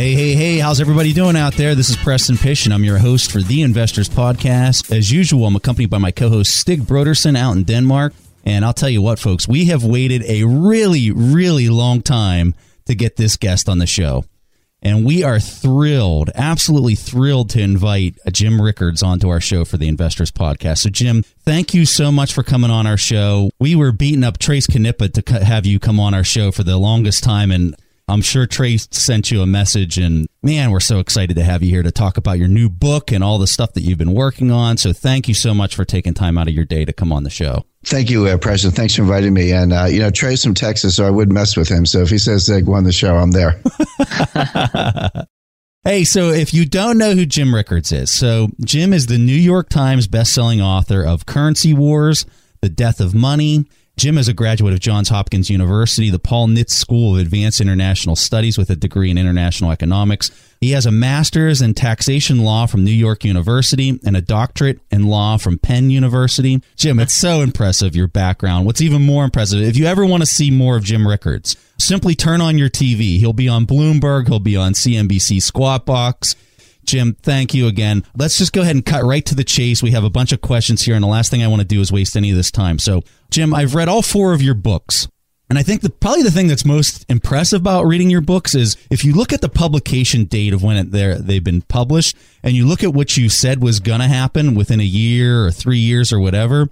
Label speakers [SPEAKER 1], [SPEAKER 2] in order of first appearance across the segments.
[SPEAKER 1] Hey, hey, hey, how's everybody doing out there? This is Preston Pysh, and I'm your host for the Investors Podcast. As usual, I'm accompanied by my co host, Stig Brodersen, out in Denmark. And I'll tell you what, folks, we have waited a really, really long time to get this guest on the show. And we are thrilled, absolutely thrilled to invite Jim Rickards onto our show for the Investors Podcast. So, Jim, thank you so much for coming on our show. We were beating up Trace Knippa to have you come on our show for the longest time. And I'm sure Trace sent you a message, and man, we're so excited to have you here to talk about your new book and all the stuff that you've been working on. So, thank you so much for taking time out of your day to come on the show.
[SPEAKER 2] Thank you, uh, Preston. Thanks for inviting me. And, uh, you know, Trey's from Texas, so I wouldn't mess with him. So if he says Zig won the show, I'm there.
[SPEAKER 1] hey, so if you don't know who Jim Rickards is, so Jim is the New York Times bestselling author of Currency Wars, The Death of Money, Jim is a graduate of Johns Hopkins University, the Paul Nitze School of Advanced International Studies with a degree in international economics. He has a master's in taxation law from New York University and a doctorate in law from Penn University. Jim, it's so impressive, your background. What's even more impressive, if you ever want to see more of Jim Rickards, simply turn on your TV. He'll be on Bloomberg, he'll be on CNBC Squawk Box. Jim, thank you again. Let's just go ahead and cut right to the chase. We have a bunch of questions here, and the last thing I want to do is waste any of this time. So, Jim, I've read all four of your books. And I think the, probably the thing that's most impressive about reading your books is if you look at the publication date of when it, they've been published and you look at what you said was going to happen within a year or three years or whatever,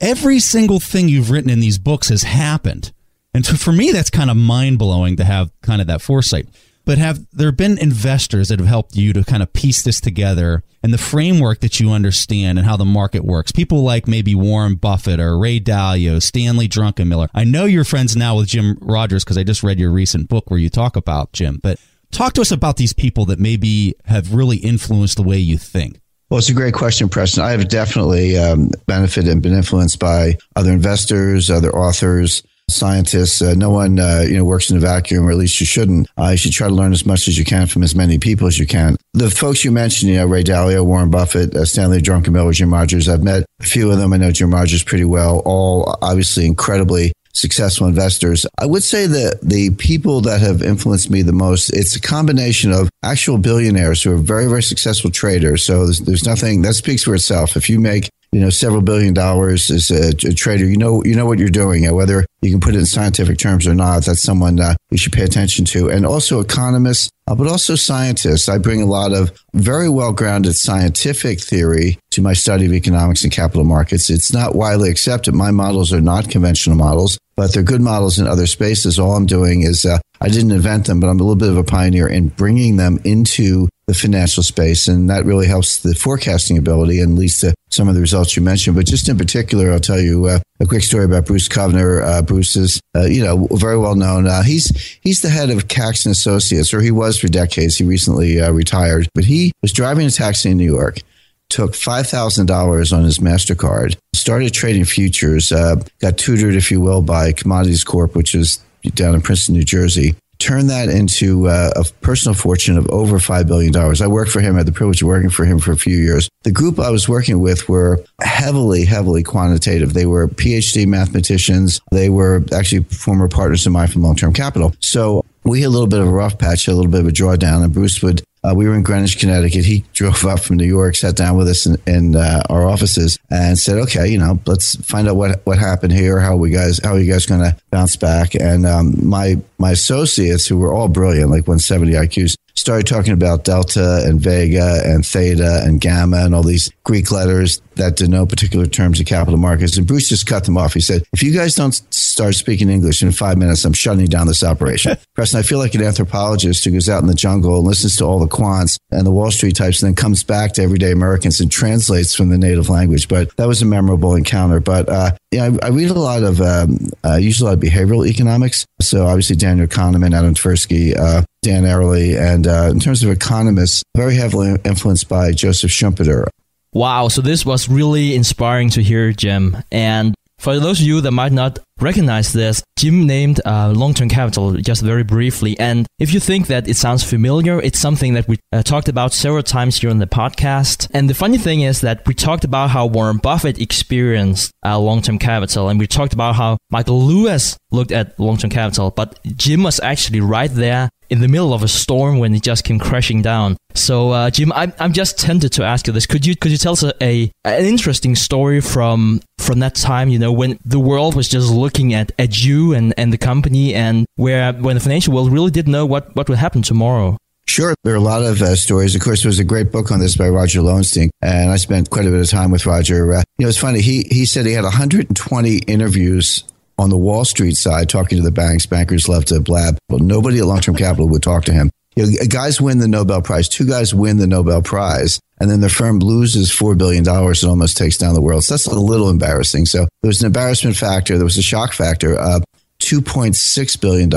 [SPEAKER 1] every single thing you've written in these books has happened. And for me, that's kind of mind blowing to have kind of that foresight but have there been investors that have helped you to kind of piece this together and the framework that you understand and how the market works? People like maybe Warren Buffett or Ray Dalio, Stanley Druckenmiller. I know you're friends now with Jim Rogers because I just read your recent book where you talk about Jim, but talk to us about these people that maybe have really influenced the way you think.
[SPEAKER 2] Well, it's a great question, Preston. I have definitely um, benefited and been influenced by other investors, other authors, scientists. Uh, no one, uh, you know, works in a vacuum, or at least you shouldn't. Uh, you should try to learn as much as you can from as many people as you can. The folks you mentioned, you know, Ray Dalio, Warren Buffett, uh, Stanley Druckenmiller, Jim Rogers. I've met a few of them. I know Jim Rogers pretty well. All obviously incredibly successful investors. I would say that the people that have influenced me the most, it's a combination of actual billionaires who are very, very successful traders. So there's, there's nothing that speaks for itself. If you make you know several billion dollars as a, a, trader. You know you know what you're doing whether you can put it in scientific terms or not that's someone uh, we should pay attention to. And also economists uh, but also scientists. I bring a lot of very well grounded scientific theory to my study of economics and capital markets. It's not widely accepted. My models are not conventional models but they're good models in other spaces. All i'm doing is uh, i didn't invent them but i'm a little bit of a pioneer in bringing them into the financial space. And that really helps the forecasting ability and leads to some of the results you mentioned. But just in particular, I'll tell you uh, a quick story about Bruce Kovner. Uh, Bruce is, uh, you know, very well known. Uh, he's he's the head of Caxton Associates, or he was for decades. He recently uh, retired, but he was driving a taxi in New York. Took five thousand dollars on his Mastercard, started trading futures, uh, got tutored, if you will, by Commodities Corp, which is down in Princeton, New Jersey turn that into uh, a personal fortune of over $5 billion. I worked for him, I had the privilege of working for him for a few years. The group I was working with were heavily, heavily quantitative. They were PhD mathematicians. They were actually former partners of mine from long term capital. So we had a little bit of a rough patch, a little bit of a drawdown, and Bruce would uh, we were in Greenwich, Connecticut. He drove up from New York, sat down with us in, in uh, our offices, and said, "Okay, you know, let's find out what what happened here. How we guys, how are you guys going to bounce back?" And um, my my associates, who were all brilliant, like 170 IQs, started talking about delta and vega and theta and gamma and all these Greek letters that denote particular terms of capital markets. And Bruce just cut them off. He said, if you guys don't start speaking English in five minutes, I'm shutting down this operation. Preston, I feel like an anthropologist who goes out in the jungle and listens to all the quants and the Wall Street types and then comes back to everyday Americans and translates from the native language. But that was a memorable encounter. But uh, yeah, I, I, read a lot of, um, uh, usually a lot of behavioral economics. So obviously Daniel Kahneman, Amos Tversky, uh, Dan Ariely. And uh, in terms of economists, very heavily influenced by Joseph Schumpeter.
[SPEAKER 3] Wow, so this was really inspiring to hear, Jim. And for those of you that might not recognize this, Jim named uh, long-term capital just very briefly. And if you think that it sounds familiar, it's something that we uh, talked about several times here on the podcast. And the funny thing is that we talked about how Warren Buffett experienced uh, long-term capital, and we talked about how Michael Lewis looked at long-term capital. But Jim was actually right there in the middle of a storm when it just came crashing down. So, uh, Jim, I'm, I'm just tempted to ask you this. Could you could you tell us a, a, an interesting story from from that time? You know, when the world was just looking at, at you and, and the company, and where when the financial world really didn't know what what would happen tomorrow.
[SPEAKER 2] Sure. There are a lot of uh, stories. Of course, there was a great book on this by Roger Lowenstein, and I spent quite a bit of time with Roger. Uh, you know, it's funny. He he said he had 120 interviews on the Wall Street side talking to the banks. Bankers love to blab. but nobody at Long Term Capital would talk to him. You know, guys win the Nobel Prize. Two guys win the Nobel Prize, and then the firm loses $4 billion and almost takes down the world. So that's a little embarrassing. So there was an embarrassment factor. There was a shock factor. Uh, $2.6 billion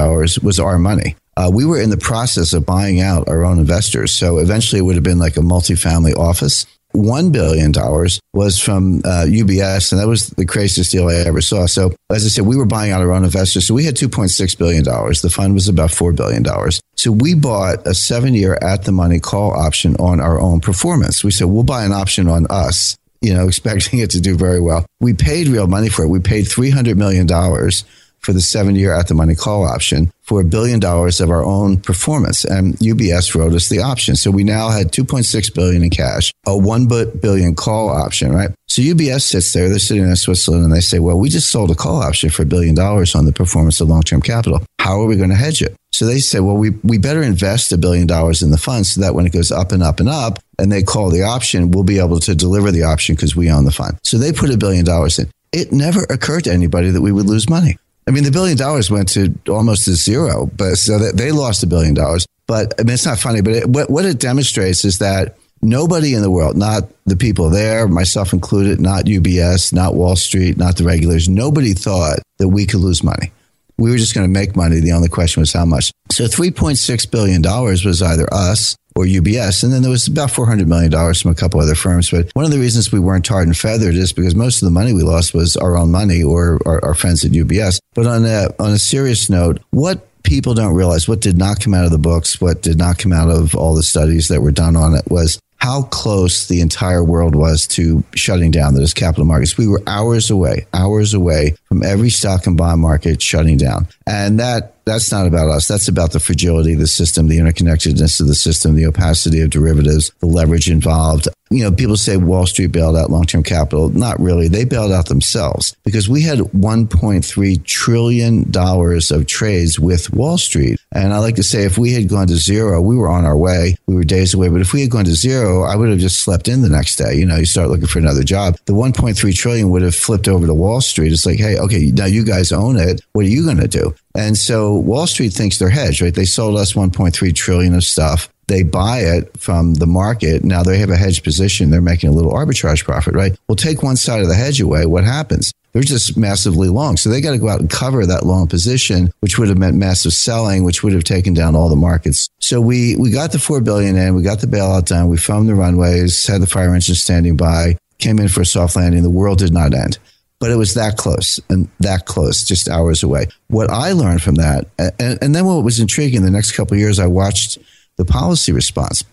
[SPEAKER 2] was our money. Uh, we were in the process of buying out our own investors. So eventually it would have been like a multifamily office. $1 billion was from uh, UBS, and that was the craziest deal I ever saw. So, as I said, we were buying out our own investors. So, we had $2.6 billion. The fund was about $4 billion. So, we bought a seven year at the money call option on our own performance. We said, we'll buy an option on us, you know, expecting it to do very well. We paid real money for it. We paid $300 million for the seven year at the money call option for a billion dollars of our own performance. And UBS wrote us the option. So we now had 2.6 billion in cash, a 1 billion call option, right? So UBS sits there, they're sitting in Switzerland and they say, well, we just sold a call option for a billion dollars on the performance of long-term capital. How are we going to hedge it? So they say, well, we, we better invest a billion dollars in the fund so that when it goes up and up and up and they call the option, we'll be able to deliver the option because we own the fund. So they put a billion dollars in. It never occurred to anybody that we would lose money. I mean, the billion dollars went to almost to zero, but so they lost a billion dollars. But I mean, it's not funny, but it, what, what it demonstrates is that nobody in the world, not the people there, myself included, not UBS, not Wall Street, not the regulators, nobody thought that we could lose money. We were just going to make money. The only question was how much. So $3.6 billion was either us or UBS. And then there was about $400 million from a couple other firms. But one of the reasons we weren't tarred and feathered is because most of the money we lost was our own money or our, our friends at UBS. But on a, on a serious note, what people don't realize, what did not come out of the books, what did not come out of all the studies that were done on it was how close the entire world was to shutting down those capital markets. We were hours away, hours away from every stock and bond market shutting down. And that that's not about us. That's about the fragility of the system, the interconnectedness of the system, the opacity of derivatives, the leverage involved. You know, people say Wall Street bailed out long term capital. Not really. They bailed out themselves because we had $1.3 trillion of trades with Wall Street. And I like to say if we had gone to zero, we were on our way. We were days away. But if we had gone to zero, I would have just slept in the next day. You know, you start looking for another job. The 1.3 trillion would have flipped over to Wall Street. It's like, hey, okay, now you guys own it. What are you going to do? And so Wall Street thinks they're hedged, right? They sold us 1.3 trillion of stuff. They buy it from the market. Now they have a hedge position. They're making a little arbitrage profit, right? Well, take one side of the hedge away. What happens? They're just massively long. So they got to go out and cover that long position, which would have meant massive selling, which would have taken down all the markets. So we, we got the 4 billion in, we got the bailout done, we foamed the runways, had the fire engine standing by, came in for a soft landing. The world did not end but it was that close and that close, just hours away. What I learned from that, and, and then what was intriguing, the next couple years, I watched the policy response.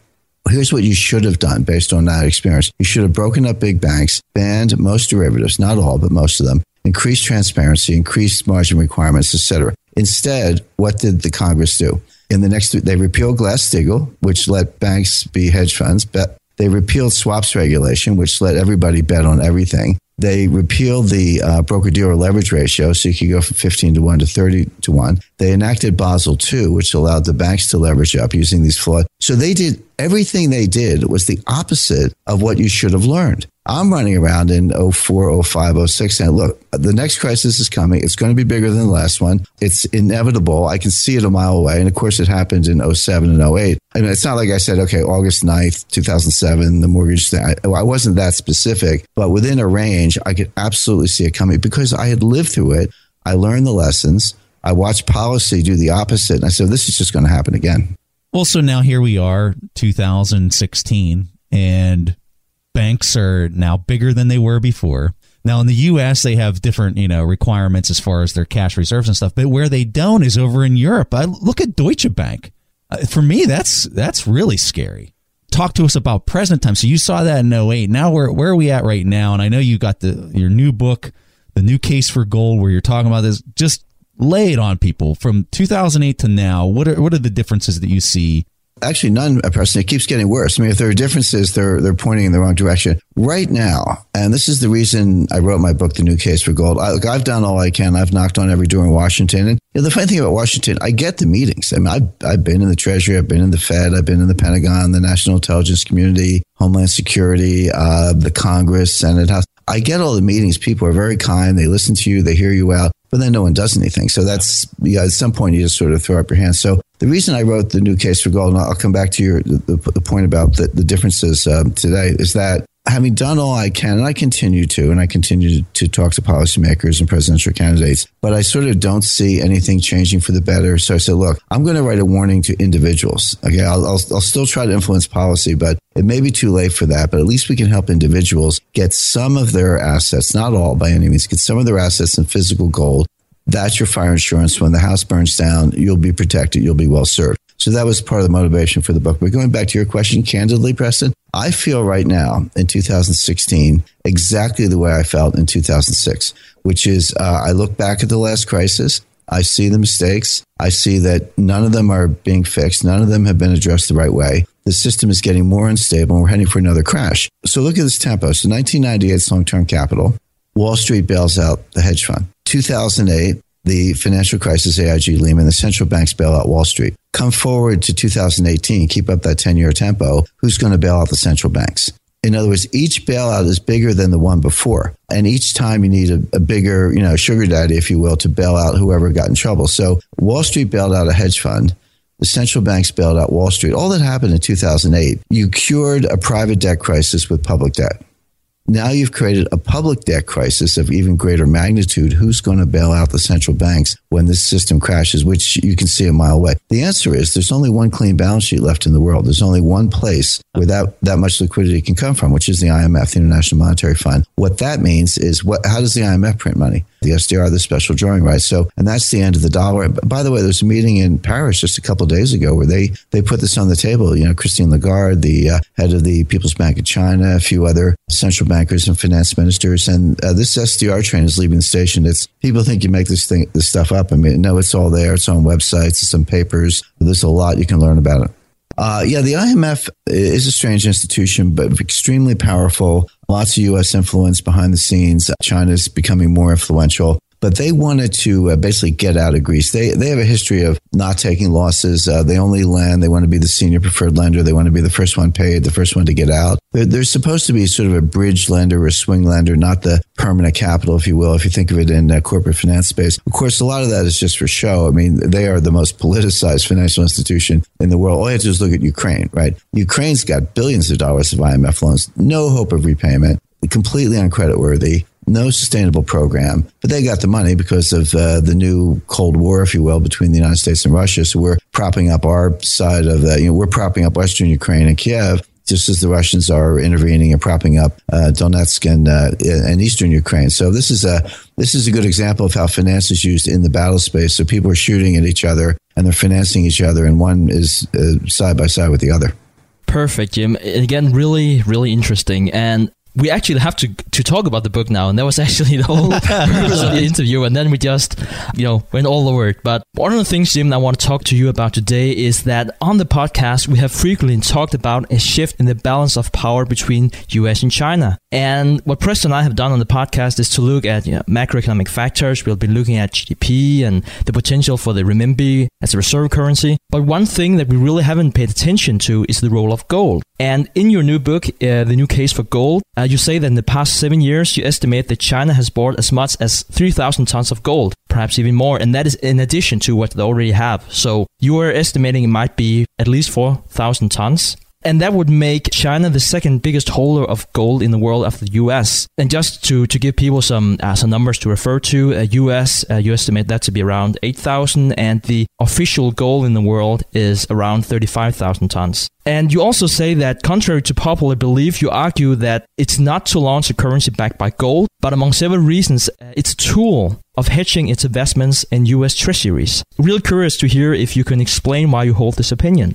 [SPEAKER 2] Here's what you should have done based on that experience. You should have broken up big banks, banned most derivatives, not all, but most of them, increased transparency, increased margin requirements, etc. Instead, what did the Congress do? In the next, they repealed Glass-Steagall, which let banks be hedge funds. but they repealed swaps regulation, which let everybody bet on everything. They repealed the uh, broker dealer leverage ratio, so you could go from 15 to 1 to 30 to 1. They enacted Basel II, which allowed the banks to leverage up using these flawed. So they did everything they did was the opposite of what you should have learned. I'm running around in 04, 05, 06 saying, look, the next crisis is coming. It's going to be bigger than the last one. It's inevitable. I can see it a mile away. And of course, it happened in 07 and 08. I mean, it's not like I said, okay, August 9th, 2007, the mortgage thing. I, I wasn't that specific, but within a range, I could absolutely see it coming because I had lived through it. I learned the lessons. I watched policy do the opposite. And I said, this is just going to happen again.
[SPEAKER 1] Well, so now here we are, 2016, and banks are now bigger than they were before. Now in the U.S., they have different you know requirements as far as their cash reserves and stuff. But where they don't is over in Europe. I look at Deutsche Bank. Uh, for me, that's that's really scary. Talk to us about present time. So you saw that in 08. Now where where are we at right now? And I know you got the your new book, the new case for gold, where you're talking about this. Just lay it on people from 2008 to now. What are what are the differences that you see
[SPEAKER 2] Actually, none, Preston. It keeps getting worse. I mean, if there are differences, they're they're pointing in the wrong direction right now. And this is the reason I wrote my book, The New Case for Gold. I, look, I've done all I can. I've knocked on every door in Washington. And you know, the funny thing about Washington, I get the meetings. I mean, I've, I've been in the Treasury, I've been in the Fed, I've been in the Pentagon, the National Intelligence Community, Homeland Security, uh, the Congress, Senate, House. I get all the meetings. People are very kind. They listen to you. They hear you out but then no one does anything. So that's yeah. At some point, you just sort of throw up your hands. So the reason I wrote the new case for gold, and I'll come back to your the, the point about the, the differences um, today, is that having done all I can, and I continue to, and I continue to talk to policymakers and presidential candidates, but I sort of don't see anything changing for the better. So I said, look, I'm going to write a warning to individuals. Okay, I'll, I'll, I'll still try to influence policy, but it may be too late for that. But at least we can help individuals get some of their assets, not all by any means, get some of their assets in physical gold that's your fire insurance. When the house burns down, you'll be protected. You'll be well served. So that was part of the motivation for the book. But going back to your question, candidly, Preston, I feel right now in 2016 exactly the way I felt in 2006, which is uh, I look back at the last crisis. I see the mistakes. I see that none of them are being fixed. None of them have been addressed the right way. The system is getting more unstable and we're heading for another crash. So look at this tempo. So 1998's long-term capital. Wall Street bails out the hedge fund. 2008, the financial crisis, AIG Lehman, the central banks bail out Wall Street. Come forward to 2018, keep up that 10 year tempo. Who's going to bail out the central banks? In other words, each bailout is bigger than the one before. And each time you need a, a, bigger, you know, sugar daddy, if you will, to bail out whoever got in trouble. So Wall Street bailed out a hedge fund. The central banks bailed out Wall Street. All that happened in 2008. You cured a private debt crisis with public debt. Now you've created a public debt crisis of even greater magnitude. Who's going to bail out the central banks when this system crashes, which you can see a mile away? The answer is there's only one clean balance sheet left in the world. There's only one place where that, that much liquidity can come from, which is the IMF, the International Monetary Fund. What that means is what, how does the IMF print money? The SDR, the special drawing rights. So, and that's the end of the dollar. By the way, there was a meeting in Paris just a couple days ago where they, they put this on the table. You know, Christine Lagarde, the uh, head of the People's Bank of China, a few other central bankers and finance ministers. And uh, this SDR train is leaving the station. It's people think you make this thing, this stuff up. I mean, no, it's all there. It's on websites, it's on papers. There's a lot you can learn about it. Uh, yeah, the IMF is a strange institution, but extremely powerful. Lots of U.S. influence behind the scenes. China is becoming more influential but they wanted to uh, basically get out of Greece. They they have a history of not taking losses. Uh, they only lend. They want to be the senior preferred lender. They want to be the first one paid, the first one to get out. They're, they're supposed to be sort of a bridge lender or a swing lender, not the permanent capital, if you will, if you think of it in uh, corporate finance space. Of course, a lot of that is just for show. I mean, they are the most politicized financial institution in the world. All you have to do is look at Ukraine, right? Ukraine's got billions of dollars of IMF loans, no hope of repayment, completely uncreditworthy no sustainable program. But they got the money because of uh, the new Cold War, if you will, between the United States and Russia. So we're propping up our side of that. You know, we're propping up Western Ukraine and Kiev. Just as the Russians are intervening and propping up uh, Donetsk and, uh, and Eastern Ukraine, so this is a this is a good example of how finance is used in the battle space. So people are shooting at each other and they're financing each other, and one is uh, side by side with the other.
[SPEAKER 3] Perfect, Jim. Again, really, really interesting. And we actually have to to talk about the book now, and that was actually the whole purpose of the interview. And then we just, you know, went all over it. But one of the things, Jim, I want to talk to you about today is that on the podcast we have frequently talked about a shift in the balance of power between U.S. and China. And what Preston and I have done on the podcast is to look at you know, macroeconomic factors. We'll be looking at GDP and the potential for the renminbi as a reserve currency. But one thing that we really haven't paid attention to is the role of gold. And in your new book, uh, The New Case for Gold, uh, you say that in the past seven years, you estimate that China has bought as much as 3,000 tons of gold, perhaps even more. And that is in addition to what they already have. So you are estimating it might be at least 4,000 tons and that would make China the second biggest holder of gold in the world after the U.S. And just to, to give people some uh, some numbers to refer to, uh, U.S. Uh, you estimate that to be around eight thousand, and the official gold in the world is around thirty five thousand tons. And you also say that, contrary to popular belief, you argue that it's not to launch a currency backed by gold, but among several reasons, uh, it's a tool of hedging its investments in U.S. treasuries. Real curious to hear if you can explain why you hold this opinion.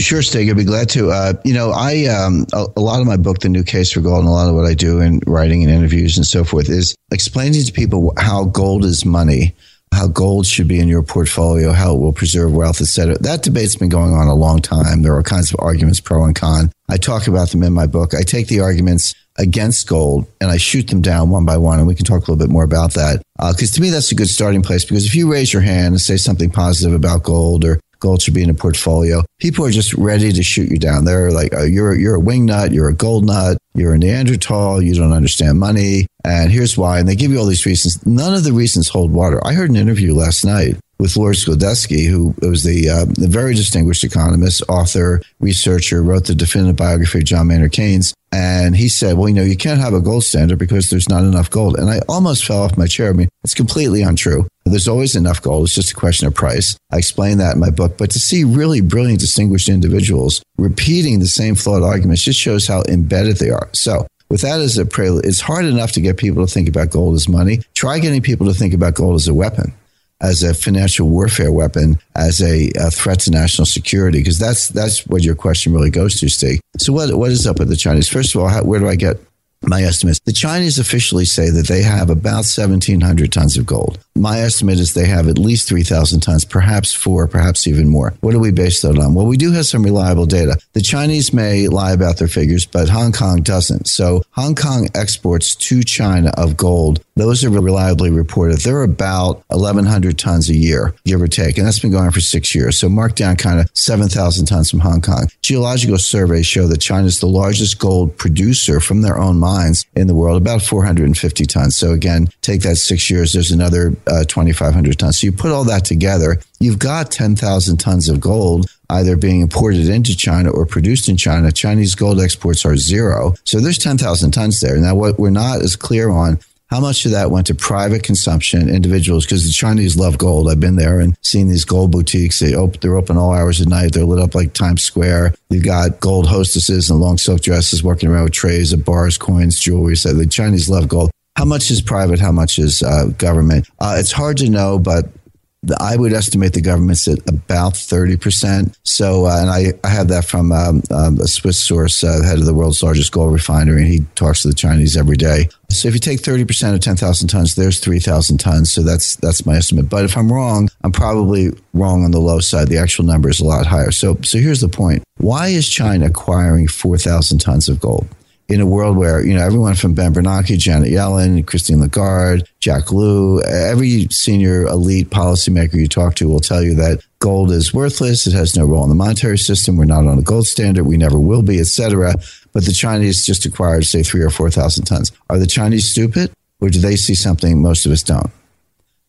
[SPEAKER 2] Sure, Stig. I'd be glad to. Uh, you know, I um, a, a, lot of my book, The New Case for Gold, and a lot of what I do in writing and interviews and so forth is explaining to people how gold is money, how gold should be in your portfolio, how it will preserve wealth, etc. That debate's been going on a long time. There are kinds of arguments, pro and con. I talk about them in my book. I take the arguments against gold and I shoot them down one by one, and we can talk a little bit more about that. Because uh, to me, that's a good starting place. Because if you raise your hand and say something positive about gold or gold should be in a portfolio. People are just ready to shoot you down. They're like, oh, you're, you're a wing nut, you're a gold nut, you're a Neanderthal, you don't understand money. And here's why. And they give you all these reasons. None of the reasons hold water. I heard an interview last night with Lord Skidelsky, who was the, uh, the very distinguished economist, author, researcher, wrote the definitive biography of John Maynard Keynes. And he said, well, you know, you can't have a gold standard because there's not enough gold. And I almost fell off my chair. I mean, it's completely untrue. There's always enough gold. It's just a question of price. I explain that in my book. But to see really brilliant, distinguished individuals repeating the same flawed arguments just shows how embedded they are. So with that as a prelude, it's hard enough to get people to think about gold as money. Try getting people to think about gold as a weapon as a financial warfare weapon, as a, a threat to national security, because that's that's what your question really goes to, Steve. So what what is up with the Chinese? First of all, how, where do I get my estimates. The Chinese officially say that they have about 1,700 tons of gold. My estimate is they have at least 3,000 tons, perhaps four, perhaps even more. What do we base that on? Well, we do have some reliable data. The Chinese may lie about their figures, but Hong Kong doesn't. So Hong Kong exports to China of gold. Those are reliably reported. They're about 1,100 tons a year, give or take. And that's been going on for six years. So mark down kind of 7,000 tons from Hong Kong. Geological surveys show that China is the largest gold producer from their own mines in the world, about 450 tons. So again, take that six years, there's another uh, 2,500 tons. So you put all that together, you've got 10,000 tons of gold either being imported into China or produced in China. Chinese gold exports are zero. So there's 10,000 tons there. Now, what we're not as clear on how much of that went to private consumption, individuals? Because the Chinese love gold. I've been there and seen these gold boutiques. They open, they're open all hours of night. They're lit up like Times Square. You've got gold hostesses in long silk dresses walking around with trays of bars, coins, jewelry. So the Chinese love gold. How much is private? How much is uh, government? Uh, it's hard to know, but I would estimate the government's at about 30%. So, uh, and I, I have that from um, um, a Swiss source, uh, head of the world's largest gold refinery, and he talks to the Chinese every day. So if you take 30% of 10,000 tons, there's 3,000 tons. So that's, that's my estimate. But if I'm wrong, I'm probably wrong on the low side. The actual number is a lot higher. So, so here's the point. Why is China acquiring 4,000 tons of gold? In a world where, you know, everyone from Ben Bernanke, Janet Yellen, Christine Lagarde, Jack Lew, every senior elite policymaker you talk to will tell you that gold is worthless. It has no role in the monetary system. We're not on a gold standard. We never will be, etc. But the Chinese just acquired, say, three or 4,000 tons. Are the Chinese stupid or do they see something most of us don't?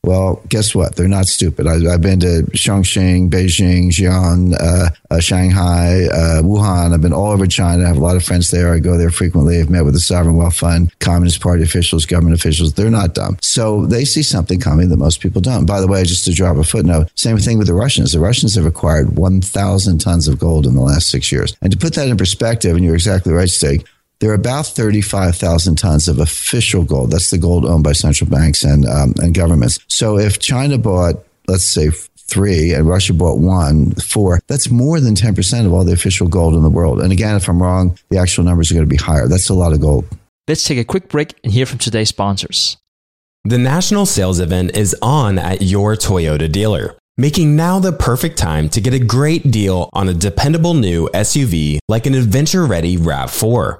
[SPEAKER 2] Well, guess what? They're not stupid. I, have been to Chongqing, Beijing, Xi'an, uh, uh, Shanghai, uh, Wuhan. I've been all over China. I have a lot of friends there. I go there frequently. I've met with the Sovereign Wealth Fund, Communist Party officials, government officials. They're not dumb. So they see something coming that most people don't. By the way, just to drop a footnote, same thing with the Russians. The Russians have acquired 1,000 tons of gold in the last six years. And to put that in perspective, and you're exactly right, Stig, there are about 35,000 tons of official gold. That's the gold owned by central banks and, um, and governments. So if China bought, let's say, three and Russia bought one, four, that's more than 10% of all the official gold in the world. And again, if I'm wrong, the actual numbers are going to be higher. That's a lot of gold.
[SPEAKER 3] Let's take a quick break and hear from today's sponsors.
[SPEAKER 4] The national sales event is on at your Toyota dealer, making now the perfect time to get a great deal on a dependable new SUV like an adventure ready RAV4.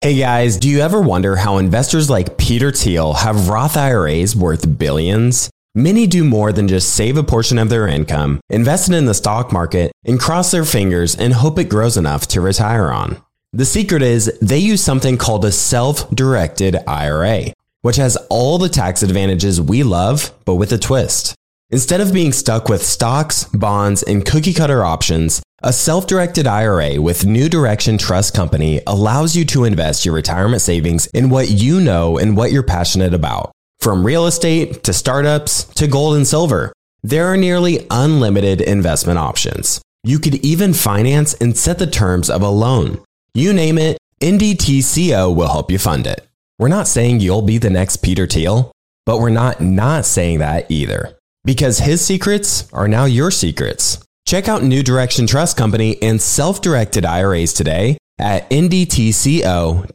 [SPEAKER 4] Hey guys, do you ever wonder how investors like Peter Thiel have Roth IRAs worth billions? Many do more than just save a portion of their income, invest it in the stock market, and cross their fingers and hope it grows enough to retire on. The secret is they use something called a self directed IRA, which has all the tax advantages we love, but with a twist. Instead of being stuck with stocks, bonds, and cookie cutter options, a self directed IRA with New Direction Trust Company allows you to invest your retirement savings in what you know and what you're passionate about. From real estate to startups to gold and silver, there are nearly unlimited investment options. You could even finance and set the terms of a loan. You name it, NDTCO will help you fund it. We're not saying you'll be the next Peter Thiel, but we're not not saying that either. Because his secrets are now your secrets. Check out New Direction Trust Company and self directed IRAs today at ndtco.com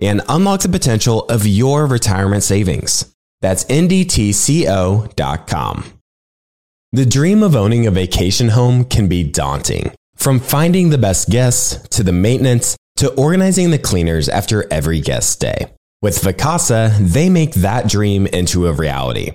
[SPEAKER 4] and unlock the potential of your retirement savings. That's ndtco.com. The dream of owning a vacation home can be daunting. From finding the best guests to the maintenance to organizing the cleaners after every guest stay. With Vacasa, they make that dream into a reality.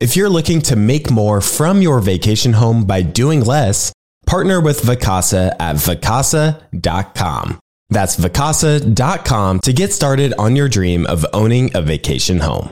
[SPEAKER 4] If you're looking to make more from your vacation home by doing less, partner with Vacasa at vacasa.com. That's vacasa.com to get started on your dream of owning a vacation home.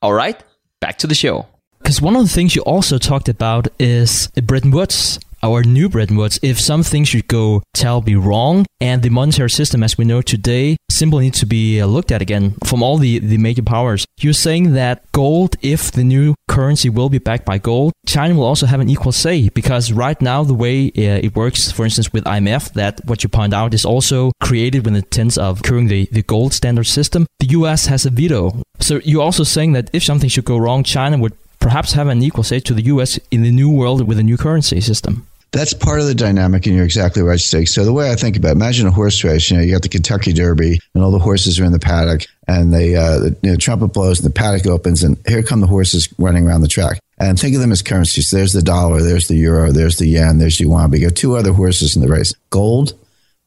[SPEAKER 3] All right, back to the show. Because one of the things you also talked about is Bretton Woods our new Bretton Woods if some things should go tell terribly wrong and the monetary system as we know today simply needs to be uh, looked at again from all the, the major powers. You're saying that gold, if the new currency will be backed by gold, China will also have an equal say because right now the way uh, it works, for instance, with IMF, that what you point out is also created with the intent of curing the, the gold standard system. The US has a veto. So you're also saying that if something should go wrong, China would perhaps have an equal say to the US in the new world with a new currency system
[SPEAKER 2] that's part of the dynamic, and you're exactly right, Stig. So the way I think about it, imagine a horse race. You know, you got the Kentucky Derby, and all the horses are in the paddock, and they uh, the you know, trumpet blows, and the paddock opens, and here come the horses running around the track. And think of them as currencies. There's the dollar, there's the euro, there's the yen, there's the yuan. But you got two other horses in the race: gold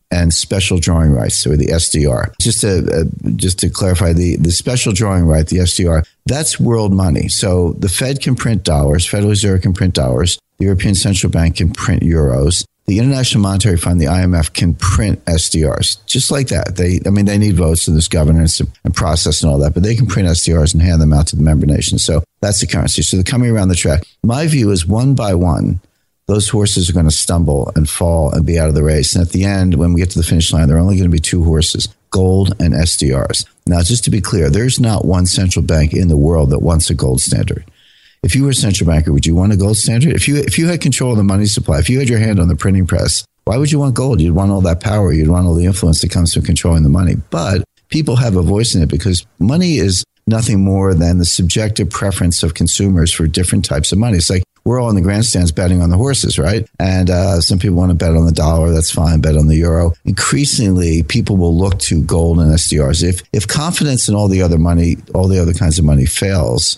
[SPEAKER 2] and special drawing rights, or the SDR. Just to uh, just to clarify, the the special drawing right, the SDR, that's world money. So the Fed can print dollars, Federal Reserve can print dollars. The European Central Bank can print euros. The International Monetary Fund, the IMF, can print SDRs just like that. They, I mean, they need votes and there's governance and process and all that, but they can print SDRs and hand them out to the member nations. So that's the currency. So they're coming around the track. My view is one by one, those horses are going to stumble and fall and be out of the race. And at the end, when we get to the finish line, there are only going to be two horses gold and SDRs. Now, just to be clear, there's not one central bank in the world that wants a gold standard if you were a central banker, would you want a gold standard? If you if you had control of the money supply, if you had your hand on the printing press, why would you want gold? You'd want all that power. You'd want all the influence that comes from controlling the money. But people have a voice in it because money is nothing more than the subjective preference of consumers for different types of money. It's like we're all in the grandstands betting on the horses, right? And uh, some people want to bet on the dollar. That's fine. Bet on the euro. Increasingly, people will look to gold and SDRs. If if confidence in all the other money, all the other kinds of money fails,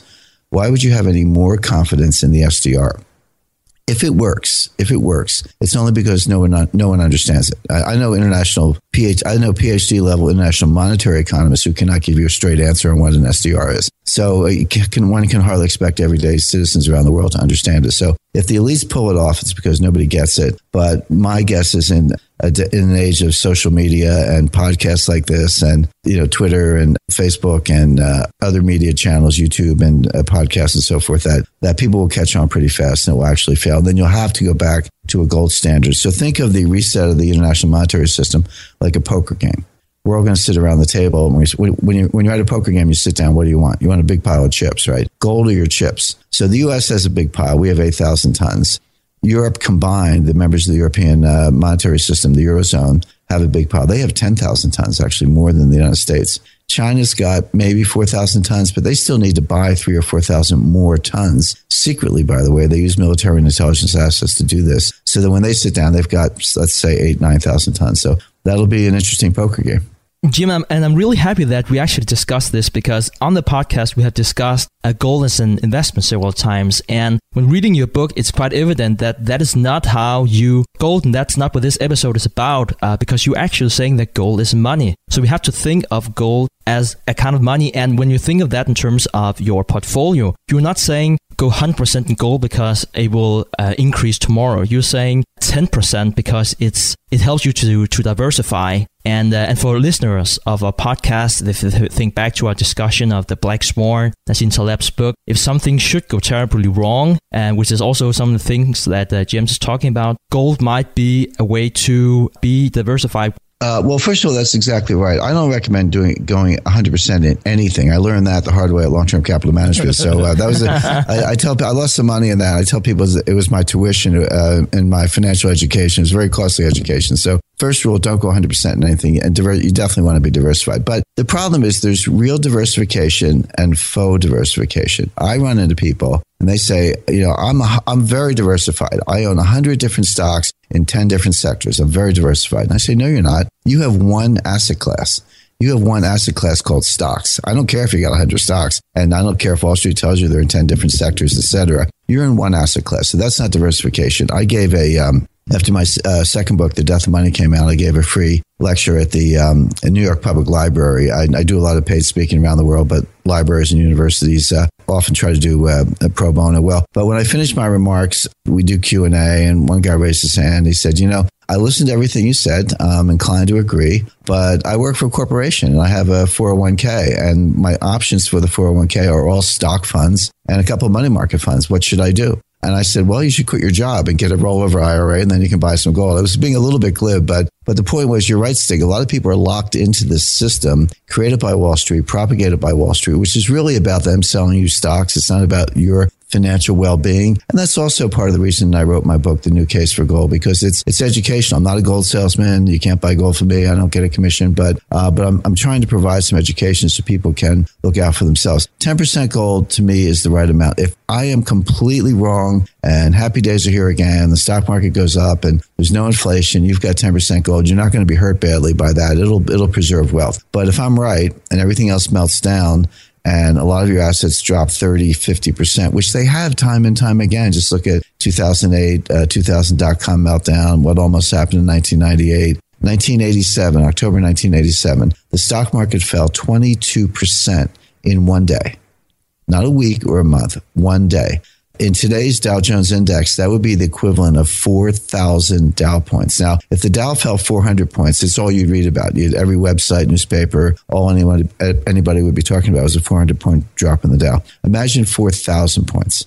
[SPEAKER 2] why would you have any more confidence in the SDR? if it works, if it works, it's only because no one no one understands it. I, I, know international PhD, I know PhD level international monetary economists who cannot give you a straight answer on what an SDR is. So uh, can, one can hardly expect everyday citizens around the world to understand it. So if the elites pull it off, it's because nobody gets it. But my guess is in in an age of social media and podcasts like this, and you know Twitter and Facebook and uh, other media channels, YouTube and uh, podcasts and so forth, that that people will catch on pretty fast and it will actually fail. And Then you'll have to go back to a gold standard. So think of the reset of the international monetary system like a poker game. We're all going to sit around the table. And when, when, you, when you're at a poker game, you sit down. What do you want? You want a big pile of chips, right? Gold or your chips. So the U.S. has a big pile. We have 8,000 tons. Europe combined, the members of the European uh, monetary system, the Eurozone, have a big pile. They have 10,000 tons, actually more than the United States. China's got maybe 4,000 tons, but they still need to buy three or 4,000 more tons secretly, by the way. They use military and intelligence assets to do this. So that when they sit down, they've got, let's say, eight, 9,000 tons. So that'll be an interesting poker game.
[SPEAKER 3] Jim, and I'm really happy that we actually discussed this because on the podcast we have discussed uh, gold as an investment several times. And when reading your book, it's quite evident that that is not how you gold, and that's not what this episode is about. Uh, because you're actually saying that gold is money, so we have to think of gold as a kind of money. And when you think of that in terms of your portfolio, you're not saying go 100% in gold because it will uh, increase tomorrow. You're saying 10% because it's it helps you to to diversify. And uh, and for listeners of our podcast, if they think back to our discussion of the Black Swan, that's in Taleb's book, if something should go terribly wrong, and which is also some of the things that uh, James is talking about, gold might be a way to be diversified
[SPEAKER 2] uh, well, first of all, that's exactly right. I don't recommend doing going 100% in anything. I learned that the hard way at Long Term Capital Management. So uh, that was a, I, I tell I lost some money in that. I tell people it was my tuition uh, and my financial education. It's very costly education. So first rule, don't go 100% in anything, and diver- you definitely want to be diversified. But the problem is there's real diversification and faux diversification. I run into people and they say, you know, I'm a, I'm very diversified. I own 100 different stocks in 10 different sectors. I'm very diversified. And I say, no, you're not. You have one asset class. You have one asset class called stocks. I don't care if you got 100 stocks, and I don't care if Wall Street tells you they're in 10 different sectors, etc. You're in one asset class. So that's not diversification. I gave a, um, after my uh, second book, The Death of Money, came out, I gave a free lecture at the um, New York Public Library. I, I, do a lot of paid speaking around the world, but libraries and universities uh, often try to do uh, pro bono. Well, but when I finished my remarks, we do Q and A, and one guy raised his hand. He said, "You know, I listened to everything you said. I'm inclined to agree, but I work for a corporation and I have a 401k, and my options for the 401k are all stock funds and a couple of money market funds. What should I do?" And I said, well, you should quit your job and get a rollover IRA and then you can buy some gold. I was being a little bit glib, but, but the point was, you're right, Stig. A lot of people are locked into this system created by Wall Street, propagated by Wall Street, which is really about them selling you stocks. It's not about your financial well-being. And that's also part of the reason I wrote my book, The New Case for Gold, because it's it's educational. I'm not a gold salesman. You can't buy gold from me. I don't get a commission, but uh, but I'm, I'm trying to provide some education so people can look out for themselves. 10% gold to me is the right amount. If I am completely wrong and happy days are here again, the stock market goes up and there's no inflation, you've got 10% gold, you're not going to be hurt badly by that. It'll it'll preserve wealth. But if I'm right and everything else melts down, and a lot of your assets drop 30, 50%, which they have time and time again. Just look at 2008, uh, 2000 dot com meltdown, what almost happened in 1998. 1987, October 1987, the stock market fell 22% in one day. Not a week or a month, one day in today's Dow Jones index, that would be the equivalent of 4,000 Dow points. Now, if the Dow fell 400 points, it's all you'd read about. You'd, every website, newspaper, all anyone, anybody would be talking about was a 400 point drop in the Dow. Imagine 4,000 points.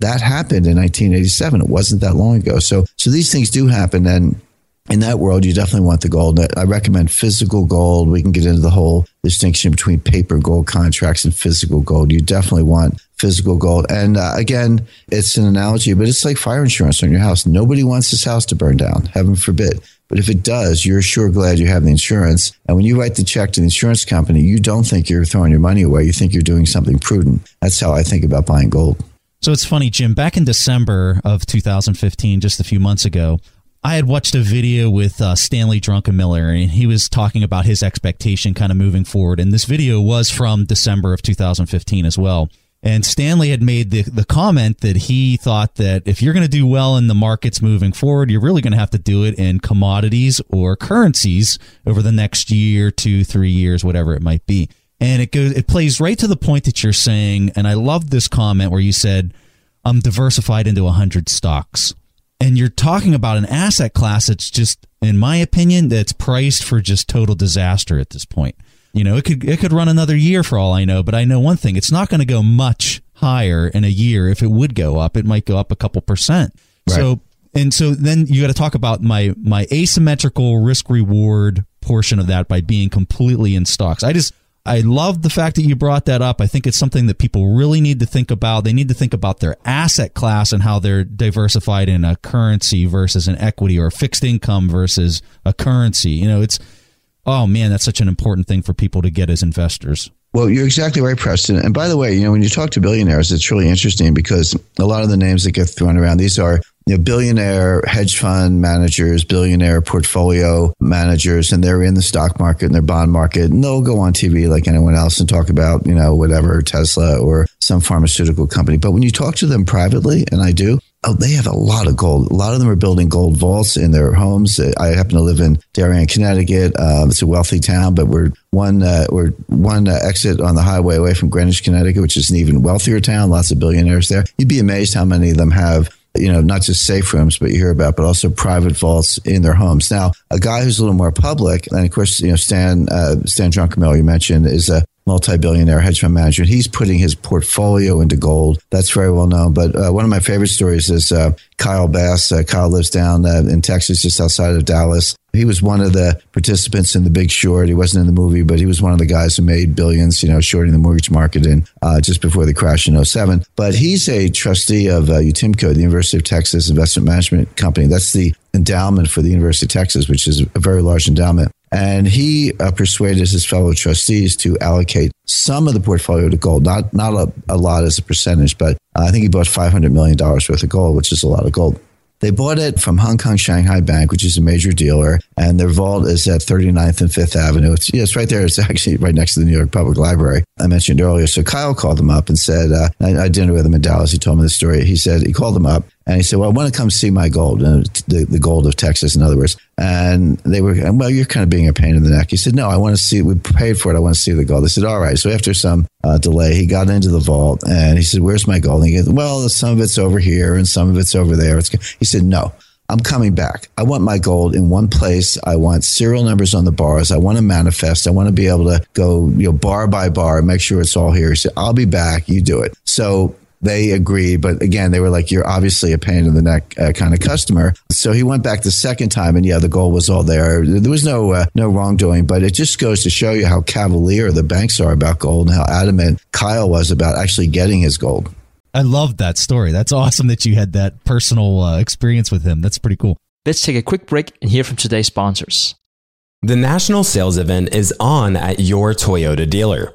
[SPEAKER 2] That happened in 1987. It wasn't that long ago. So, so these things do happen. And in that world, you definitely want the gold. I recommend physical gold. We can get into the whole distinction between paper gold contracts and physical gold. You definitely want physical gold. And uh, again, it's an analogy, but it's like fire insurance on your house. Nobody wants this house to burn down, heaven forbid. But if it does, you're sure glad you have the insurance. And when you write the check to the insurance company, you don't think you're throwing your money away. You think you're doing something prudent. That's how I think about buying gold.
[SPEAKER 1] So it's funny, Jim. Back in December of 2015, just a few months ago, I had watched a video with uh, Stanley Druckenmiller, and he was talking about his expectation kind of moving forward. And this video was from December of 2015 as well. And Stanley had made the, the comment that he thought that if you're going to do well in the markets moving forward, you're really going to have to do it in commodities or currencies over the next year, two, three years, whatever it might be. And it goes, it plays right to the point that you're saying. And I love this comment where you said, I'm diversified into 100 stocks. And you're talking about an asset class that's just, in my opinion, that's priced for just total disaster at this point. You know, it could it could run another year for all I know, but I know one thing: it's not going to go much higher in a year. If it would go up, it might go up a couple percent. Right. So and so then you got to talk about my my asymmetrical risk reward portion of that by being completely in stocks. I just I love the fact that you brought that up. I think it's something that people really need to think about. They need to think about their asset class and how they're diversified in a currency versus an equity or a fixed income versus a currency. You know, it's oh man, that's such an important thing for people to get as investors.
[SPEAKER 2] Well, you're exactly right, Preston. And by the way, you know, when you talk to billionaires, it's really interesting because a lot of the names that get thrown around, these are you know, billionaire hedge fund managers, billionaire portfolio managers, and they're in the stock market and their bond market, and they'll go on TV like anyone else and talk about, you know, whatever, Tesla or some pharmaceutical company. But when you talk to them privately, and I do, oh, they have a lot of gold. A lot of them are building gold vaults in their homes. I happen to live in Darien, Connecticut. Um, it's a wealthy town, but we're one uh, we're one uh, exit on the highway away from Greenwich, Connecticut, which is an even wealthier town. Lots of billionaires there. You'd be amazed how many of them have you know, not just safe rooms, but you hear about, but also private vaults in their homes. Now, a guy who's a little more public, and of course, you know, Stan, uh, Stan Druckenmiller, you mentioned, is a multi-billionaire hedge fund manager. He's putting his portfolio into gold. That's very well known. But uh, one of my favorite stories is uh, Kyle Bass. Uh, Kyle lives down uh, in Texas, just outside of Dallas. He was one of the participants in The Big Short. He wasn't in the movie, but he was one of the guys who made billions, you know, shorting the mortgage market in uh, just before the crash in 07. But he's a trustee of uh, UTIMCO, the University of Texas Investment Management Company. That's the endowment for the University of Texas, which is a very large endowment. And he uh, persuaded his fellow trustees to allocate some of the portfolio to gold, not not a, a lot as a percentage, but uh, I think he bought five hundred million dollars worth of gold, which is a lot of gold. They bought it from Hong Kong Shanghai Bank, which is a major dealer, and their vault is at 39th and 5th Avenue. It's, yeah, it's right there. It's actually right next to the New York Public Library I mentioned earlier. So Kyle called them up and said, uh, I, I dinner with him in Dallas. He told me the story. He said, he called them up and he said, well, I want to come see my gold, the, the gold of Texas, in other words. And they were, well, you're kind of being a pain in the neck. He said, no, I want to see, we paid for it. I want to see the gold. They said, all right. So after some uh, delay, he got into the vault and he said, where's my gold? And he goes, well, some of it's over here and some of it's over there. It's, he said, no. I'm coming back. I want my gold in one place. I want serial numbers on the bars. I want to manifest. I want to be able to go, you know, bar by bar and make sure it's all here. He said, I'll be back. You do it. So they agreed, but again, they were like, "You're obviously a pain in the neck uh, kind of customer." So he went back the second time, and yeah, the gold was all there. There was no uh, no wrongdoing, but it just goes to show you how cavalier the banks are about gold and how adamant Kyle was about actually getting his gold.
[SPEAKER 1] I love that story. That's awesome that you had that personal uh, experience with him. That's pretty cool.
[SPEAKER 3] Let's take a quick break and hear from today's sponsors.
[SPEAKER 4] The national sales event is on at your Toyota dealer,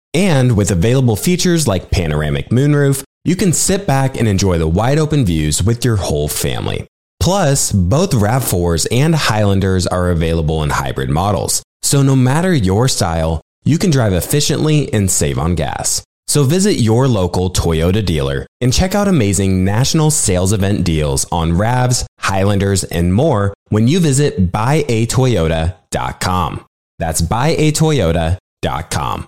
[SPEAKER 4] And with available features like panoramic moonroof, you can sit back and enjoy the wide open views with your whole family. Plus, both RAV4s and Highlanders are available in hybrid models. So no matter your style, you can drive efficiently and save on gas. So visit your local Toyota dealer and check out amazing national sales event deals on RAVs, Highlanders, and more when you visit buyatoyota.com. That's buyatoyota.com.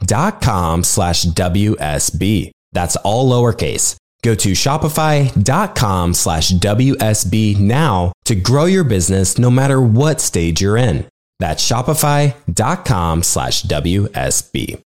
[SPEAKER 4] shopify.com slash WSB. That's all lowercase. Go to shopify.com slash WSB now to grow your business no matter what stage you're in. That's shopify.com slash WSB.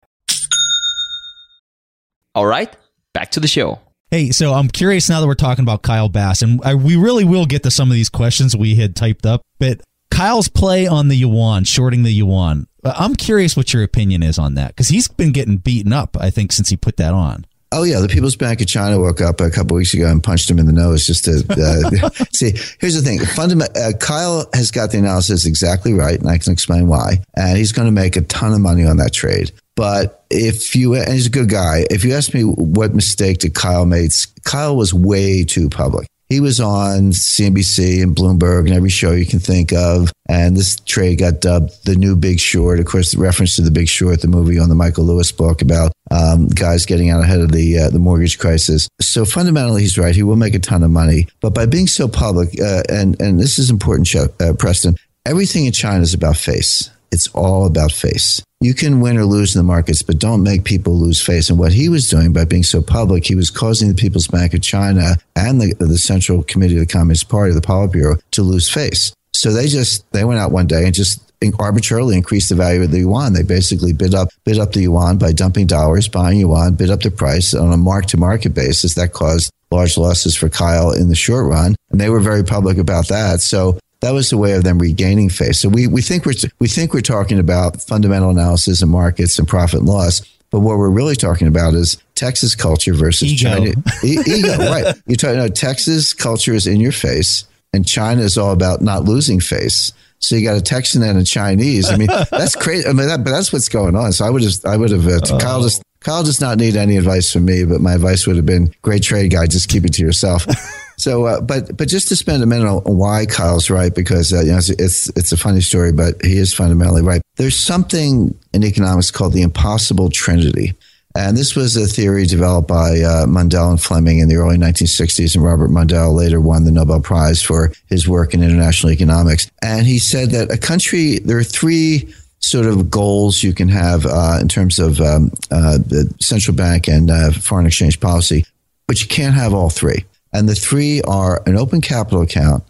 [SPEAKER 3] All right, back to the show.
[SPEAKER 1] Hey, so I'm curious now that we're talking about Kyle Bass, and I, we really will get to some of these questions we had typed up, but Kyle's play on the yuan, shorting the yuan. I'm curious what your opinion is on that because he's been getting beaten up, I think, since he put that on.
[SPEAKER 2] Oh yeah, the People's Bank of China woke up a couple weeks ago and punched him in the nose just to uh, see. Here's the thing: Fundament, uh, Kyle has got the analysis exactly right, and I can explain why. And he's going to make a ton of money on that trade. But if you, and he's a good guy. If you ask me what mistake did Kyle make, Kyle was way too public. He was on CNBC and Bloomberg and every show you can think of. And this trade got dubbed the new Big Short. Of course, the reference to the Big Short, the movie on the Michael Lewis book about um, guys getting out ahead of the uh, the mortgage crisis. So fundamentally, he's right. He will make a ton of money, but by being so public, uh, and and this is important, uh, Preston. Everything in China is about face. It's all about face. You can win or lose in the markets, but don't make people lose face. And what he was doing by being so public, he was causing the People's Bank of China and the, the Central Committee of the Communist Party, the Politburo, to lose face. So they just they went out one day and just arbitrarily increased the value of the yuan. They basically bid up bid up the yuan by dumping dollars, buying yuan, bid up the price on a mark to market basis. That caused large losses for Kyle in the short run, and they were very public about that. So that was the way of them regaining face. So we, we think we're we think we're talking about fundamental analysis and markets and profit and loss. But what we're really talking about is Texas culture versus
[SPEAKER 1] Ego.
[SPEAKER 2] China. E- ego, right? You're talking about Texas culture is in your face, and China is all about not losing face. So you got a Texan and a Chinese. I mean, that's crazy. I mean, that, but that's what's going on. So I would just, I would have, uh, Kyle just, Kyle does not need any advice from me, but my advice would have been great trade guy. Just keep it to yourself. So, uh, but but just to spend a minute on why Kyle's right, because uh, you know it's, it's it's a funny story, but he is fundamentally right. There's something in economics called the impossible trinity. And this was a theory developed by uh, Mundell and Fleming in the early 1960s, and Robert Mundell later won the Nobel Prize for his work in international economics. And he said that a country, there are three sort of goals you can have uh, in terms of um, uh, the central bank and uh, foreign exchange policy, but you can't have all three. And the three are an open capital account,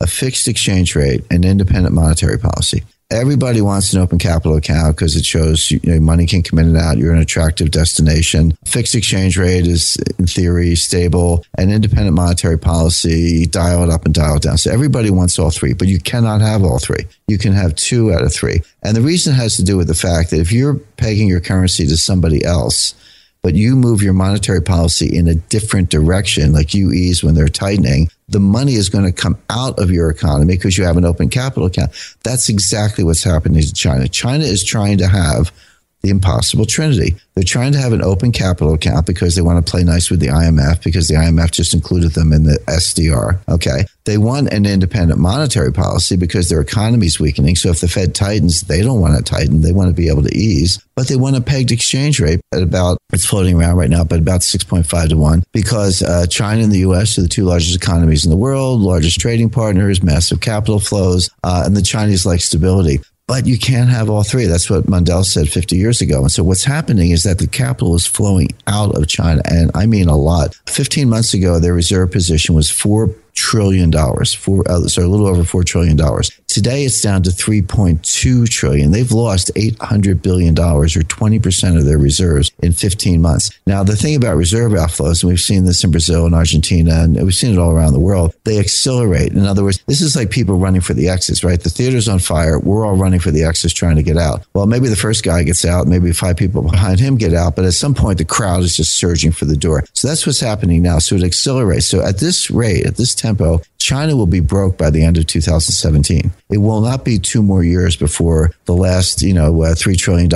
[SPEAKER 2] a fixed exchange rate, and independent monetary policy. Everybody wants an open capital account because it shows you know, money can come in and out. You're an attractive destination. Fixed exchange rate is, in theory, stable. And independent monetary policy, dial it up and dial it down. So everybody wants all three, but you cannot have all three. You can have two out of three. And the reason has to do with the fact that if you're pegging your currency to somebody else, but you move your monetary policy in a different direction, like you ease when they're tightening, the money is going to come out of your economy because you have an open capital account. That's exactly what's happening to China. China is trying to have the impossible trinity. They're trying to have an open capital account because they want to play nice with the IMF because the IMF just included them in the SDR. Okay. They want an independent monetary policy because their economy is weakening. So if the Fed tightens, they don't want to tighten. They want to be able to ease, but they want a pegged exchange rate at about, it's floating around right now, but about 6.5 to 1 because uh, China and the US are the two largest economies in the world, largest trading partners, massive capital flows, uh, and the Chinese like stability. But you can't have all three. That's what Mundell said 50 years ago. And so what's happening is that the capital is flowing out of China. And I mean a lot. 15 months ago, their reserve position was four trillion dollars, four, uh, so a little over four trillion dollars. Today, it's down to 3.2 trillion. They've lost 800 billion dollars, or 20 percent of their reserves, in 15 months. Now, the thing about reserve outflows, and we've seen this in Brazil and Argentina, and we've seen it all around the world, they accelerate. In other words, this is like people running for the exits, right? The theater's on fire. We're all running for the exits, trying to get out. Well, maybe the first guy gets out, maybe five people behind him get out, but at some point, the crowd is just surging for the door. So that's what's happening now. So it accelerates. So at this rate, at this tempo, China will be broke by the end of 2017. It will not be two more years before the last, you know, uh, $3 trillion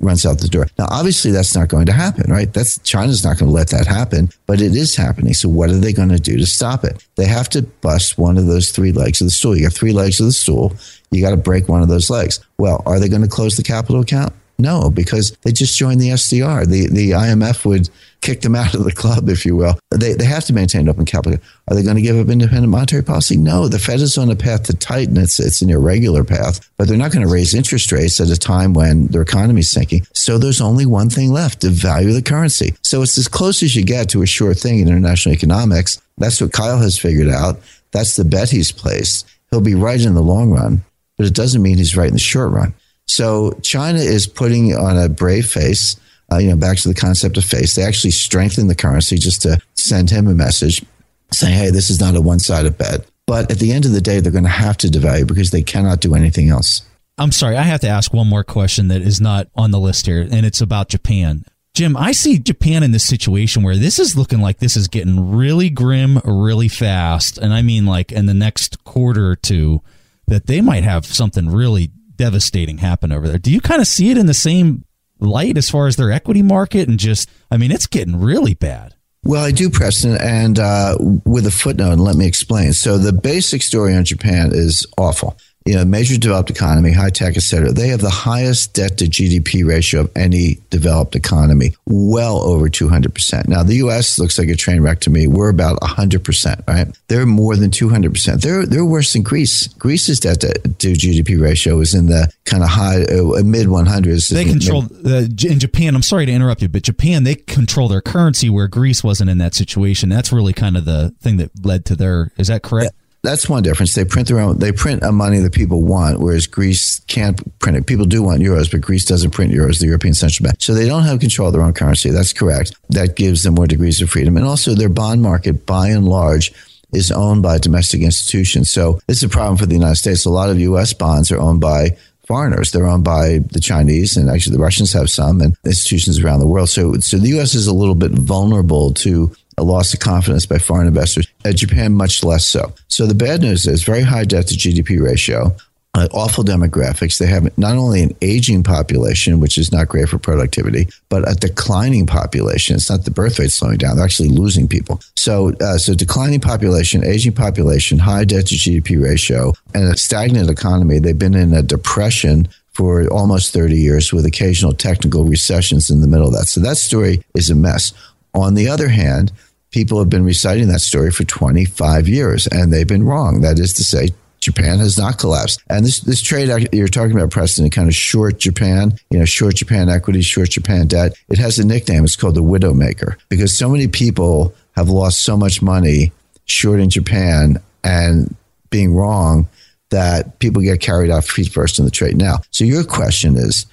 [SPEAKER 2] runs out the door. Now, obviously, that's not going to happen, right? That's China's not going to let that happen, but it is happening. So what are they going to do to stop it? They have to bust one of those three legs of the stool. You got three legs of the stool. You got to break one of those legs. Well, are they going to close the capital account? No, because they just joined the SDR. The the IMF would kick them out of the club, if you will. They, they have to maintain open capital. Are they going to give up independent monetary policy? No. The Fed is on a path to tighten. It's, it's an irregular path, but they're not going to raise interest rates at a time when their economy is sinking. So there's only one thing left to value the currency. So it's as close as you get to a sure thing in international economics. That's what Kyle has figured out. That's the bet he's placed. He'll be right in the long run, but it doesn't mean he's right in the short run. So China is putting on a brave face. Uh, you know, back to the concept of face. They actually strengthen the currency just to send him a message saying, "Hey, this is not a one-sided bet." But at the end of the day, they're going to have to devalue because they cannot do anything else.
[SPEAKER 1] I'm sorry, I have to ask one more question that is not on the list here, and it's about Japan. Jim, I see Japan in this situation where this is looking like this is getting really grim really fast. And I mean, like in the next quarter or two, that they might have something really devastating happen over there. Do you kind of see it in the same light as far as their equity market and just, I mean, it's getting really bad.
[SPEAKER 2] Well, I do, Preston, and uh, with a footnote, and let me explain. So, the basic story on Japan is awful you know, major developed economy, high tech, et cetera, they have the highest debt to GDP ratio of any developed economy, well over 200%. Now, the U.S. looks like a train wreck to me. We're about 100%, right? They're more than 200%. They're, they're worse than Greece. Greece's debt to, to GDP ratio is in the kind of high, uh, mid 100s.
[SPEAKER 1] They control, uh, in Japan, I'm sorry to interrupt you, but Japan, they control their currency where Greece wasn't in that situation. That's really kind of the thing that led to their, is that correct?
[SPEAKER 2] That's one difference. They print their own. They print a money that people want, whereas Greece can't print it. People do want euros, but Greece doesn't print euros. The European Central Bank, so they don't have control of their own currency. That's correct. That gives them more degrees of freedom, and also their bond market, by and large, is owned by domestic institutions. So this is a problem for the United States. A lot of U.S. bonds are owned by foreigners. They're owned by the Chinese, and actually the Russians have some, and institutions around the world. So, so the U.S. is a little bit vulnerable to a loss of confidence by foreign investors. Japan, much less so. So the bad news is very high debt to GDP ratio. Uh, awful demographics. They have not only an aging population, which is not great for productivity, but a declining population. It's not the birth rate slowing down; they're actually losing people. So, uh, so declining population, aging population, high debt to GDP ratio, and a stagnant economy. They've been in a depression for almost 30 years with occasional technical recessions in the middle of that. So that story is a mess. On the other hand, people have been reciting that story for 25 years and they've been wrong. That is to say, Japan has not collapsed. And this, this trade you're talking about, Preston, kind of short Japan, you know, short Japan equity, short Japan debt, it has a nickname. It's called the Widowmaker because so many people have lost so much money shorting Japan and being wrong that people get carried off feet first in the trade now. So your question is,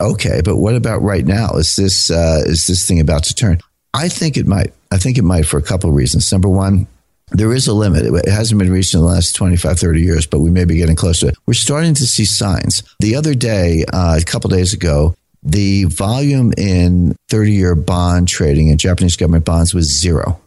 [SPEAKER 2] okay, but what about right now? Is this uh, is this thing about to turn? I think it might. I think it might for a couple of reasons. Number one, there is a limit. It hasn't been reached in the last 25, 30 years, but we may be getting close to it. We're starting to see signs. The other day, uh, a couple days ago, the volume in 30 year bond trading in Japanese government bonds was zero.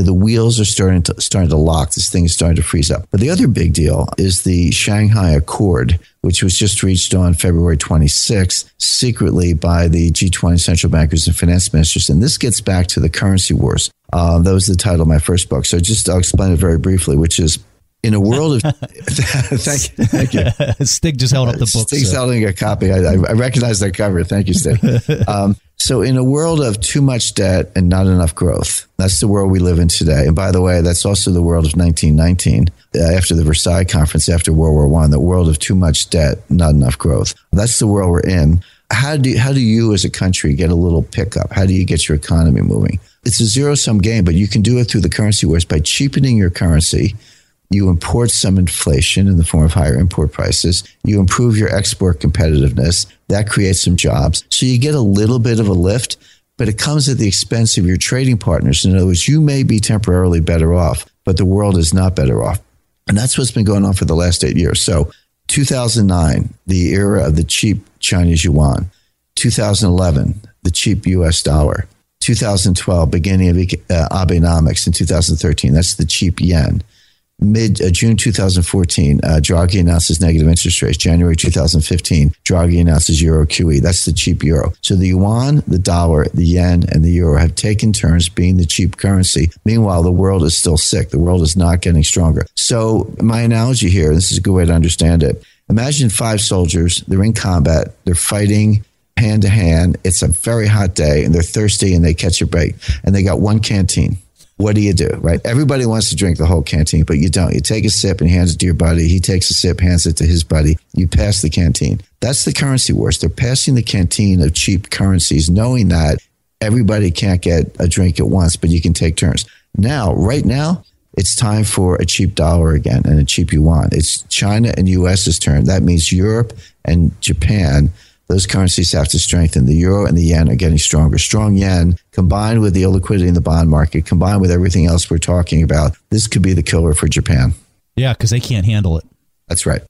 [SPEAKER 2] You know, the wheels are starting to starting to lock. This thing is starting to freeze up. But the other big deal is the Shanghai Accord, which was just reached on February 26th, secretly by the G20 central bankers and finance ministers. And this gets back to the currency wars. Uh, that was the title of my first book. So just I'll explain it very briefly, which is in a world of thank, you, thank you.
[SPEAKER 1] Stig just held up the book.
[SPEAKER 2] Stig's so. holding a copy. I, I, recognize that cover. Thank you, Stig. Um, so, in a world of too much debt and not enough growth, that's the world we live in today. And by the way, that's also the world of 1919, uh, after the Versailles Conference, after World War One. The world of too much debt, not enough growth. That's the world we're in. How do how do you, as a country, get a little pickup? How do you get your economy moving? It's a zero sum game, but you can do it through the currency wars by cheapening your currency you import some inflation in the form of higher import prices. You improve your export competitiveness. That creates some jobs. So you get a little bit of a lift, but it comes at the expense of your trading partners. In other words, you may be temporarily better off, but the world is not better off. And that's what's been going on for the last eight years. So 2009, the era of the cheap Chinese yuan. 2011, the cheap US dollar. 2012, beginning of uh, Abenomics in 2013. That's the cheap yen mid uh, June 2014, uh, Draghi announces negative interest rates. January 2015, Draghi announces Euro QE. That's the cheap euro. So the yuan, the dollar, the yen, and the euro have taken turns being the cheap currency. Meanwhile, the world is still sick. The world is not getting stronger. So my analogy here, this is a good way to understand it. Imagine five soldiers. They're in combat. They're fighting hand to hand. It's a very hot day, and they're thirsty, and they catch a break, and they got one canteen what do you do, right? Everybody wants to drink the whole canteen, but you don't. You take a sip and hands it to your buddy. He takes a sip, hands it to his buddy. You pass the canteen. That's the currency wars. They're passing the canteen of cheap currencies, knowing that everybody can't get a drink at once, but you can take turns. Now, right now, it's time for a cheap dollar again and a cheap yuan. It's China and US's turn. That means Europe and Japan those currencies have to strengthen. The euro and the yen are getting stronger. Strong yen combined with the illiquidity in the bond market, combined with everything else we're talking about, this could be the killer for Japan.
[SPEAKER 1] Yeah, because they can't handle it.
[SPEAKER 2] That's right.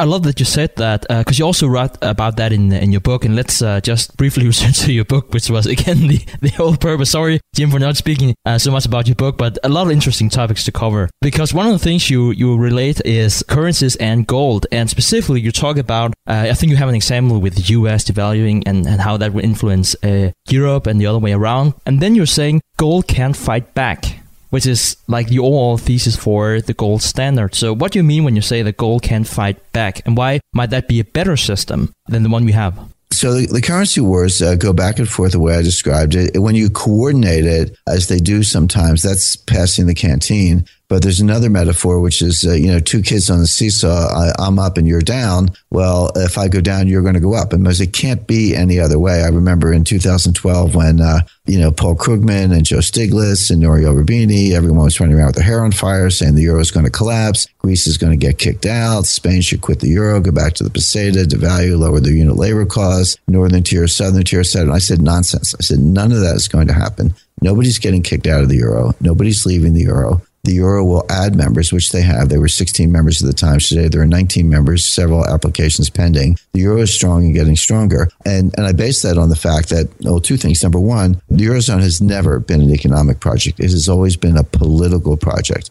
[SPEAKER 3] I love that you said that because uh, you also wrote about that in in your book. And let's uh, just briefly return to your book, which was again the, the whole purpose. Sorry, Jim, for not speaking uh, so much about your book, but a lot of interesting topics to cover. Because one of the things you you relate is currencies and gold, and specifically you talk about. Uh, I think you have an example with the U.S. devaluing and and how that will influence uh, Europe and the other way around. And then you're saying gold can't fight back which is like the overall thesis for the gold standard. So, what do you mean when you say the gold can't fight back, and why might that be a better system than the one we have?
[SPEAKER 2] So the, the currency wars uh, go back and forth the way I described it. When you coordinate it, as they do sometimes, that's passing the canteen. But there's another metaphor, which is, uh, you know, two kids on the seesaw. I, am up and you're down. Well, if I go down, you're going to go up. And it can't be any other way. I remember in 2012 when, uh, you know, Paul Krugman and Joe Stiglitz and Nouriel Roubini, everyone was running around with their hair on fire saying the euro is going to collapse. Greece is going to get kicked out. Spain should quit the euro, go back to the peseta, devalue, lower their unit labor costs, northern tier, southern tier, etc. I said, nonsense. I said, none of that is going to happen. Nobody's getting kicked out of the euro. Nobody's leaving the euro the Euro will add members, which they have. There were 16 members at the time. Today there are 19 members, several applications pending. The Euro is strong and getting stronger. And, and I base that on the fact that, well, two things. Number one, the Eurozone has never been an economic project. It has always been a political project.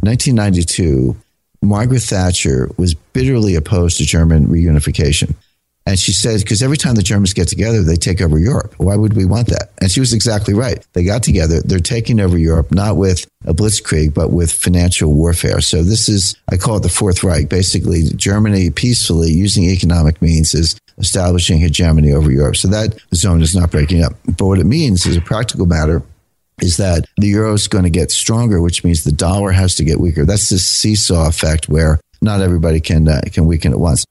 [SPEAKER 2] 1992, Margaret Thatcher was bitterly opposed to German reunification. And she said, because every time the Germans get together, they take over Europe. Why would we want that? And she was exactly right. They got together. They're taking over Europe, not with a blitzkrieg, but with financial warfare. So this is, I call it the Fourth Reich. Basically, Germany peacefully using economic means is establishing hegemony over Europe. So that zone is not breaking up. But what it means is a practical matter is that the euro is going to get stronger, which means the dollar has to get weaker. That's this seesaw effect where not everybody can uh, can weaken at once.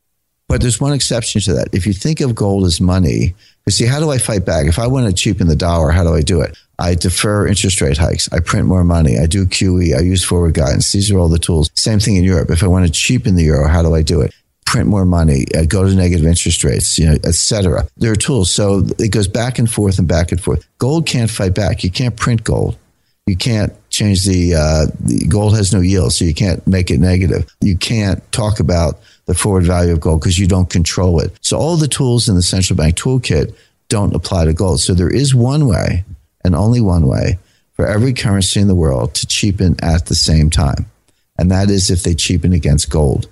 [SPEAKER 2] But there's one exception to that. If you think of gold as money, you see, how do I fight back? If I want to cheapen the dollar, how do I do it? I defer interest rate hikes. I print more money. I do QE. I use forward guidance. These are all the tools. Same thing in Europe. If I want to cheapen the euro, how do I do it? Print more money, uh, go to negative interest rates, you know, etc. There are tools. So it goes back and forth and back and forth. Gold can't fight back. You can't print gold. You can't change the, uh, the gold has no yield, so you can't make it negative. You can't talk about the forward value of gold because you don't control it. So all the tools in the central bank toolkit don't apply to gold. So there is one way and only one way for every currency in the world to cheapen at the same time. And that is if they cheapen against gold,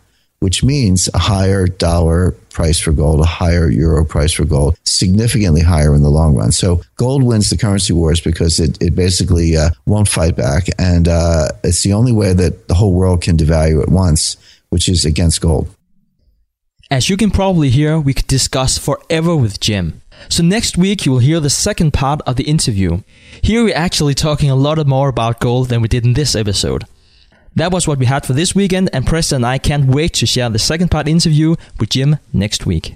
[SPEAKER 2] which means a higher dollar price for gold, a higher euro price for gold, significantly higher in the long run. So gold wins the currency wars because it, it basically uh, won't fight back. And uh, it's the only way that the whole world can devalue at once, which is against gold.
[SPEAKER 3] As you can probably hear, we could discuss forever with Jim. So next week you will hear the second part of the interview. Here we're actually talking a lot more about gold than we did in this episode. That was what we had for this weekend, and Preston and I can't wait to share the second part interview with Jim next week.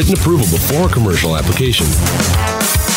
[SPEAKER 5] written approval before commercial application.